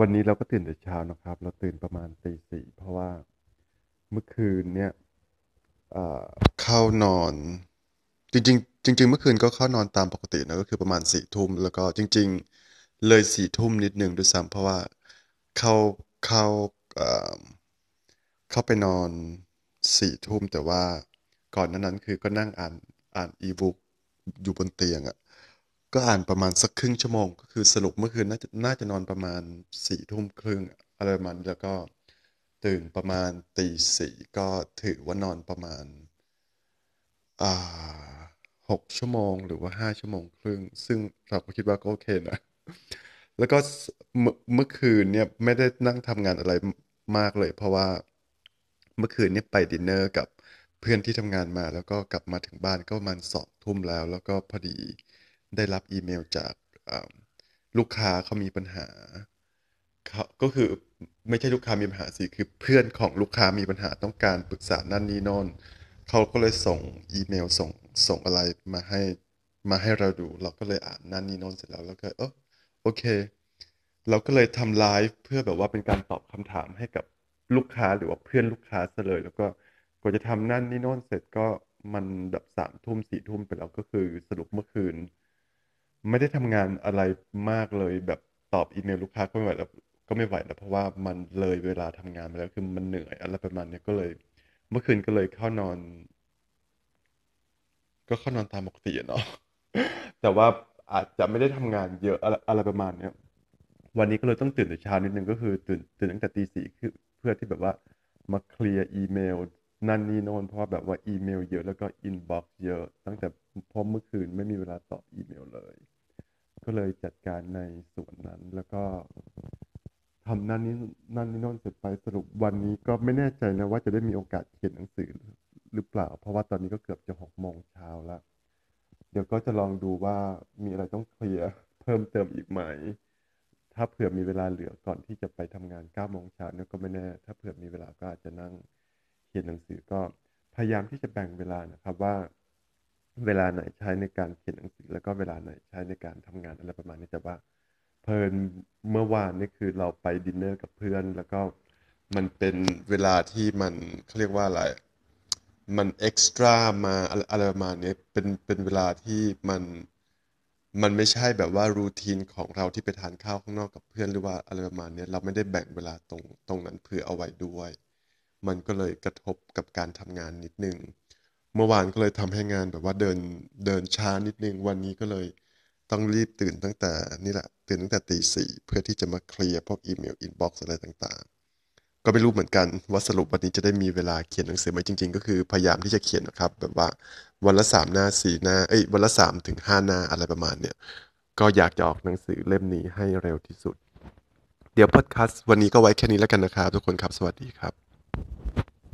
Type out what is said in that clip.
วันนี้เราก็ตื่นแต่เช้านะครับ เราตื่นประมาณตีสี่เพราะว่าเมื่อคืนเนี่ยเข้านอน จริงๆจริง ๆ เมื่อคืนก็เข้านอนตามปกตินะก็คือประมาณสี่ทุ่มแล้วก็จริง ๆ เลยสี่ทุ่มนิดนึงด้วยซ้ำเพราะว่าเข้าเข้าเข้าไปนอนสี่ทุ่มแต่ว่าก่อนหนนั้นคือก็นั่งอ่านอ่านอีบุ๊กอยู่บนเตียงอะ ก็อ่านประมาณสักครึ่งชั่วโมง ก็คือสรุปเมื่อคืนน่าจะน่าจะนอนประมาณสี่ทุ่มครึ่งอะไรประมาณนี้แล้วก็ตื่นประมาณตีสี่ก็ถือว่านอนประมาณอ่าหกชั่วโมงหรือว่าห้าชั่วโมงครึ่ง ซึ่งเราก็คิดว่าก็โอเคนะ แล้วก็เมื่อคืนเนี่ยไม่ได้นั่งทำงานอะไรมากเลย เพราะว่าเมื่อคืนเนี่ยไปดินเนอร์กับเพื่อนที่ทำงานมา แล้วก็กลับมาถึงบ้านก็ประมาณสองทุ่มแล้ว แล้วก็พอดี ได้รับอีเมลจากลูกค้าเขามีปัญหาเขาก็คือไม่ใช่ลูกค้ามีปัญหาสิคือเพื่อนของลูกค้ามีปัญหาต้องการปรึกษานั่นนี่น่นเขาก็เลยส่งอีเมลส่งส่งอะไรมาให้มาให้เราดู เราก็เลยอ่านนั่นนี่น่นเสร็จแล้วแล้วก็เออโอเค เราก็เลยทำไลฟ์เพื่อแบบว่าเป็นการตอบคำถามให้กับลูกค้าหรือว่าเพื่อนลูกค้าซะเลย แล้วก็กว่าจะทำนั่นนี่น่นเสร็จก็มันแบบสามทุ่มสี่ทุ่มไปแล้วก็คือสรุปเมื่อคืน ไม่ได้ทำงานอะไรมากเลยแบบตอบอีเมลลูกค้าก็ไม่ไหวแล้วก็ไม่ไหวแล้วเพราะว่ามันเลยเวลาทำงานไปแล้วคือมันเหนื่อยอะไรประมาณเนี้ยก็เลย เมื่อคืนก็เลยเข้านอน ก็เข้านอนตามปกติอะเนาะ แต่ว่าอาจจะไม่ได้ทำงานเยอะอะไรอะไรประมาณเนี้ยวันนี้ก็เลยต้องตื่นแต่เช้านิดนึงก็คือตื่นตื่นตั้งแต่ตีสี่คือเพื่อที่แบบว่ามาเคลียร์อีเมลนั่นนี่โน่นเพราะว่าแบบว่าอีเมลเยอะแล้วก็ inbox เยอะ ตั้งแต่เพราะเมื่อคืนไม่มีเวลาตอบอีเมลเลย ก็เลยจัดการในส่วนนั้น แล้วก็ทำนั่นนี่นั่นนี่โน่นเสร็จไปสรุปวันนี้ก็ไม่แน่ใจนะว่าจะได้มีโอกาสเขียนหนังสือหรือเปล่า เพราะว่าตอนนี้ก็เกือบจะหกโมงเช้าแล้ว เดี๋ยวก็จะลองดูว่ามีอะไรต้องเคลียร์เพิ่มเติมอีกไหม ถ้าเผื่อมีเวลาเหลือก่อนที่จะไปทำงาน9โมงเช้าเนี่ยก็ไม่แน่ ถ้าเผื่อมีเวลาก็อาจจะนั่งเขียนหนังสือก็พยายามที่จะแบ่งเวลานะครับว่า เวลาไหนใช้ในการเขียนหนังสือ แล้วก็เวลาไหนใช้ในการทำงานอะไรประมาณนี้แต่ว่า เพลินเมื่อวานนี่คือเราไปดินเนอร์กับเพื่อน แล้วก็มันเป็นเวลาที่มันเขาเรียกว่าอะไร มัน extra มาอะไรประมาณนี้เป็นเป็นเวลาที่มันมันไม่ใช่แบบว่ารูทีนของเราที่ไปทานข้าวข้างนอกกับเพื่อนหรือว่าอะไรประมาณนี้เราไม่ได้แบ่งเวลาตรงตรงนั้นเพื่อเอาไว้ด้วย มันก็เลยกระทบกับการทำงานนิดนึง เมื่อวานก็เลยทำให้งานแบบว่าเดินเดินช้านิดนึง วันนี้ก็เลยต้องรีบตื่นตั้งแต่นี่แหละ ตื่นตั้งแต่ตีสี่เพื่อที่จะมาเคลียร์พวกอีเมลอินบ็อกซ์อะไรต่างๆ ก็ไม่รู้เหมือนกันว่าสรุปวันนี้จะได้มีเวลาเขียนหนังสือไหมจริง ๆ ก็คือพยายามที่จะเขียนนะครับ แบบว่าวันละสามหน้าสี่หน้าเอ้ยวันละสามถึงห้าหน้าอะไรประมาณเนี้ยก็อยากจะออกหนังสือเล่มนี้ให้เร็วที่สุด เดี๋ยวพอดแคสต์วันนี้ก็ไว้แค่นี้แล้วกันนะครับ ทุกคนครับสวัสดีครับ